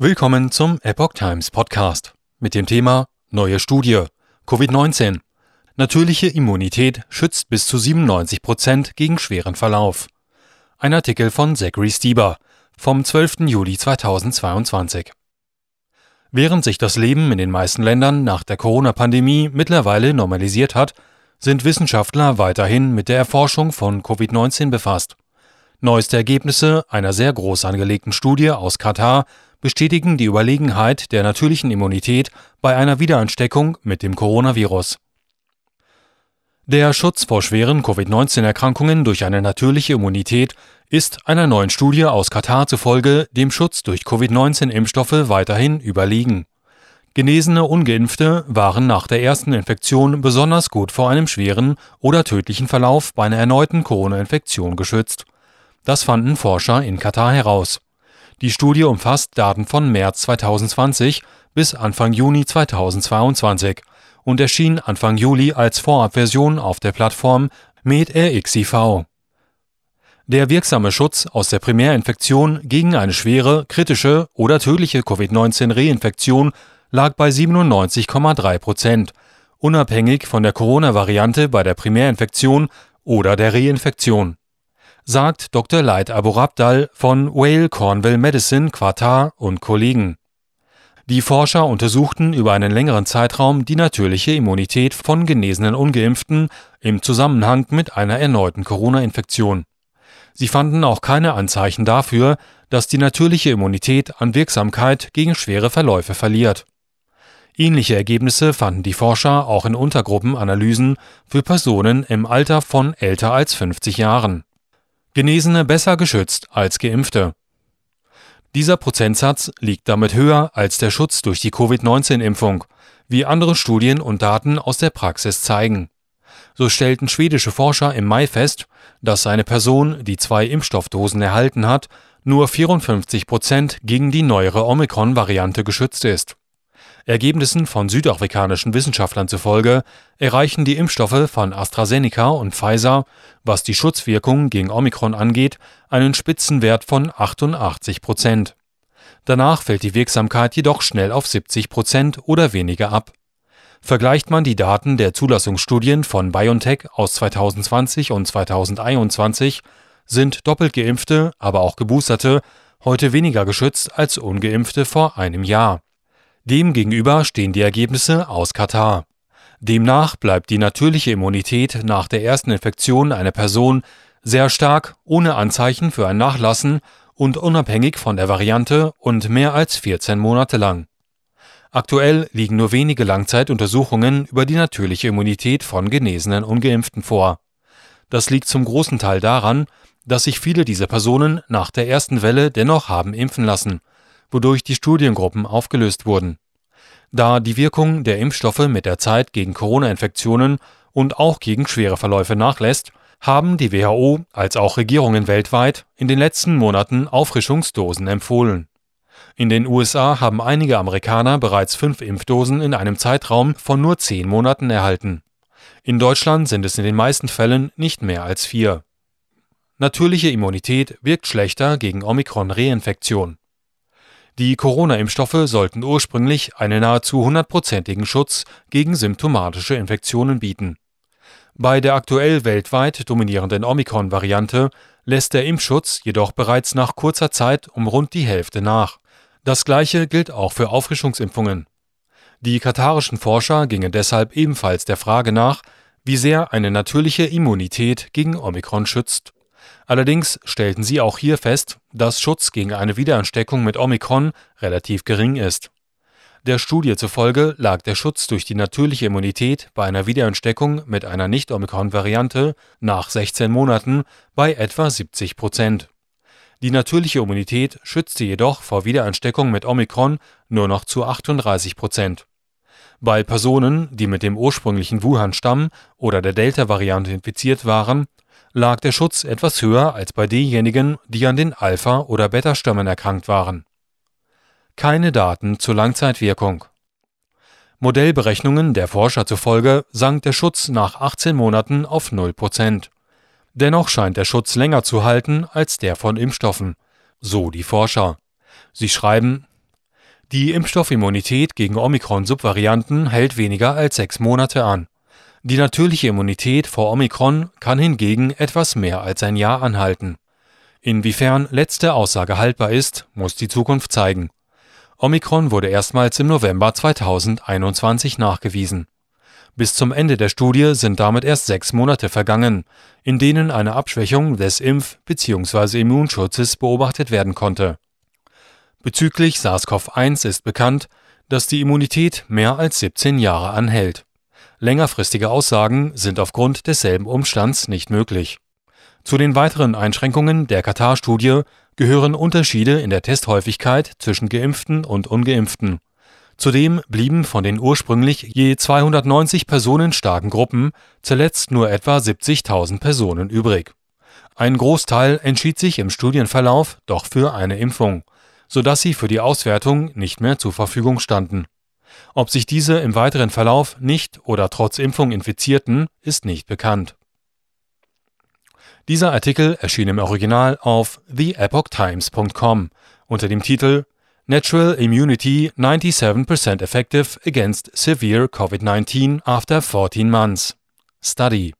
Willkommen zum Epoch Times Podcast mit dem Thema Neue Studie Covid-19. Natürliche Immunität schützt bis zu 97 Prozent gegen schweren Verlauf. Ein Artikel von Zachary Stieber vom 12. Juli 2022. Während sich das Leben in den meisten Ländern nach der Corona-Pandemie mittlerweile normalisiert hat, sind Wissenschaftler weiterhin mit der Erforschung von Covid-19 befasst. Neueste Ergebnisse einer sehr groß angelegten Studie aus Katar bestätigen die Überlegenheit der natürlichen Immunität bei einer Wiederansteckung mit dem Coronavirus. Der Schutz vor schweren Covid-19-Erkrankungen durch eine natürliche Immunität ist einer neuen Studie aus Katar zufolge dem Schutz durch Covid-19-Impfstoffe weiterhin überlegen. Genesene Ungeimpfte waren nach der ersten Infektion besonders gut vor einem schweren oder tödlichen Verlauf bei einer erneuten Corona-Infektion geschützt. Das fanden Forscher in Katar heraus. Die Studie umfasst Daten von März 2020 bis Anfang Juni 2022 und erschien Anfang Juli als Vorabversion auf der Plattform MedRxiv. Der wirksame Schutz aus der Primärinfektion gegen eine schwere, kritische oder tödliche Covid-19-Reinfektion lag bei 97,3 Prozent, unabhängig von der Corona-Variante bei der Primärinfektion oder der Reinfektion sagt Dr. Leid Aburabdal von Whale Cornwall Medicine Qatar und Kollegen. Die Forscher untersuchten über einen längeren Zeitraum die natürliche Immunität von genesenen Ungeimpften im Zusammenhang mit einer erneuten Corona-Infektion. Sie fanden auch keine Anzeichen dafür, dass die natürliche Immunität an Wirksamkeit gegen schwere Verläufe verliert. Ähnliche Ergebnisse fanden die Forscher auch in Untergruppenanalysen für Personen im Alter von älter als 50 Jahren. Genesene besser geschützt als Geimpfte. Dieser Prozentsatz liegt damit höher als der Schutz durch die Covid-19-Impfung, wie andere Studien und Daten aus der Praxis zeigen. So stellten schwedische Forscher im Mai fest, dass eine Person, die zwei Impfstoffdosen erhalten hat, nur 54 Prozent gegen die neuere Omikron-Variante geschützt ist. Ergebnissen von südafrikanischen Wissenschaftlern zufolge erreichen die Impfstoffe von AstraZeneca und Pfizer, was die Schutzwirkung gegen Omikron angeht, einen Spitzenwert von 88 Prozent. Danach fällt die Wirksamkeit jedoch schnell auf 70 Prozent oder weniger ab. Vergleicht man die Daten der Zulassungsstudien von BioNTech aus 2020 und 2021, sind doppelt geimpfte, aber auch geboosterte heute weniger geschützt als ungeimpfte vor einem Jahr. Demgegenüber stehen die Ergebnisse aus Katar. Demnach bleibt die natürliche Immunität nach der ersten Infektion einer Person sehr stark, ohne Anzeichen für ein Nachlassen und unabhängig von der Variante und mehr als 14 Monate lang. Aktuell liegen nur wenige Langzeituntersuchungen über die natürliche Immunität von genesenen Ungeimpften vor. Das liegt zum großen Teil daran, dass sich viele dieser Personen nach der ersten Welle dennoch haben impfen lassen wodurch die Studiengruppen aufgelöst wurden. Da die Wirkung der Impfstoffe mit der Zeit gegen Corona-Infektionen und auch gegen schwere Verläufe nachlässt, haben die WHO als auch Regierungen weltweit in den letzten Monaten Auffrischungsdosen empfohlen. In den USA haben einige Amerikaner bereits fünf Impfdosen in einem Zeitraum von nur zehn Monaten erhalten. In Deutschland sind es in den meisten Fällen nicht mehr als vier. Natürliche Immunität wirkt schlechter gegen Omikron-Reinfektion. Die Corona-Impfstoffe sollten ursprünglich einen nahezu hundertprozentigen Schutz gegen symptomatische Infektionen bieten. Bei der aktuell weltweit dominierenden Omikron-Variante lässt der Impfschutz jedoch bereits nach kurzer Zeit um rund die Hälfte nach. Das gleiche gilt auch für Auffrischungsimpfungen. Die katarischen Forscher gingen deshalb ebenfalls der Frage nach, wie sehr eine natürliche Immunität gegen Omikron schützt Allerdings stellten sie auch hier fest, dass Schutz gegen eine Wiederansteckung mit Omikron relativ gering ist. Der Studie zufolge lag der Schutz durch die natürliche Immunität bei einer Wiederansteckung mit einer Nicht-Omikron-Variante nach 16 Monaten bei etwa 70 Prozent. Die natürliche Immunität schützte jedoch vor Wiederansteckung mit Omikron nur noch zu 38 Prozent. Bei Personen, die mit dem ursprünglichen Wuhan-Stamm oder der Delta-Variante infiziert waren, lag der Schutz etwas höher als bei denjenigen, die an den Alpha- oder Beta-Stämmen erkrankt waren. Keine Daten zur Langzeitwirkung. Modellberechnungen der Forscher zufolge sank der Schutz nach 18 Monaten auf 0% Dennoch scheint der Schutz länger zu halten als der von Impfstoffen, so die Forscher. Sie schreiben, Die Impfstoffimmunität gegen Omikron-Subvarianten hält weniger als sechs Monate an. Die natürliche Immunität vor Omikron kann hingegen etwas mehr als ein Jahr anhalten. Inwiefern letzte Aussage haltbar ist, muss die Zukunft zeigen. Omikron wurde erstmals im November 2021 nachgewiesen. Bis zum Ende der Studie sind damit erst sechs Monate vergangen, in denen eine Abschwächung des Impf- bzw. Immunschutzes beobachtet werden konnte. Bezüglich SARS-CoV-1 ist bekannt, dass die Immunität mehr als 17 Jahre anhält. Längerfristige Aussagen sind aufgrund desselben Umstands nicht möglich. Zu den weiteren Einschränkungen der Katar-Studie gehören Unterschiede in der Testhäufigkeit zwischen Geimpften und Ungeimpften. Zudem blieben von den ursprünglich je 290 Personen starken Gruppen zuletzt nur etwa 70.000 Personen übrig. Ein Großteil entschied sich im Studienverlauf doch für eine Impfung, sodass sie für die Auswertung nicht mehr zur Verfügung standen. Ob sich diese im weiteren Verlauf nicht oder trotz Impfung infizierten, ist nicht bekannt. Dieser Artikel erschien im Original auf theepochtimes.com unter dem Titel Natural Immunity 97% Effective Against Severe COVID-19 After 14 Months. Study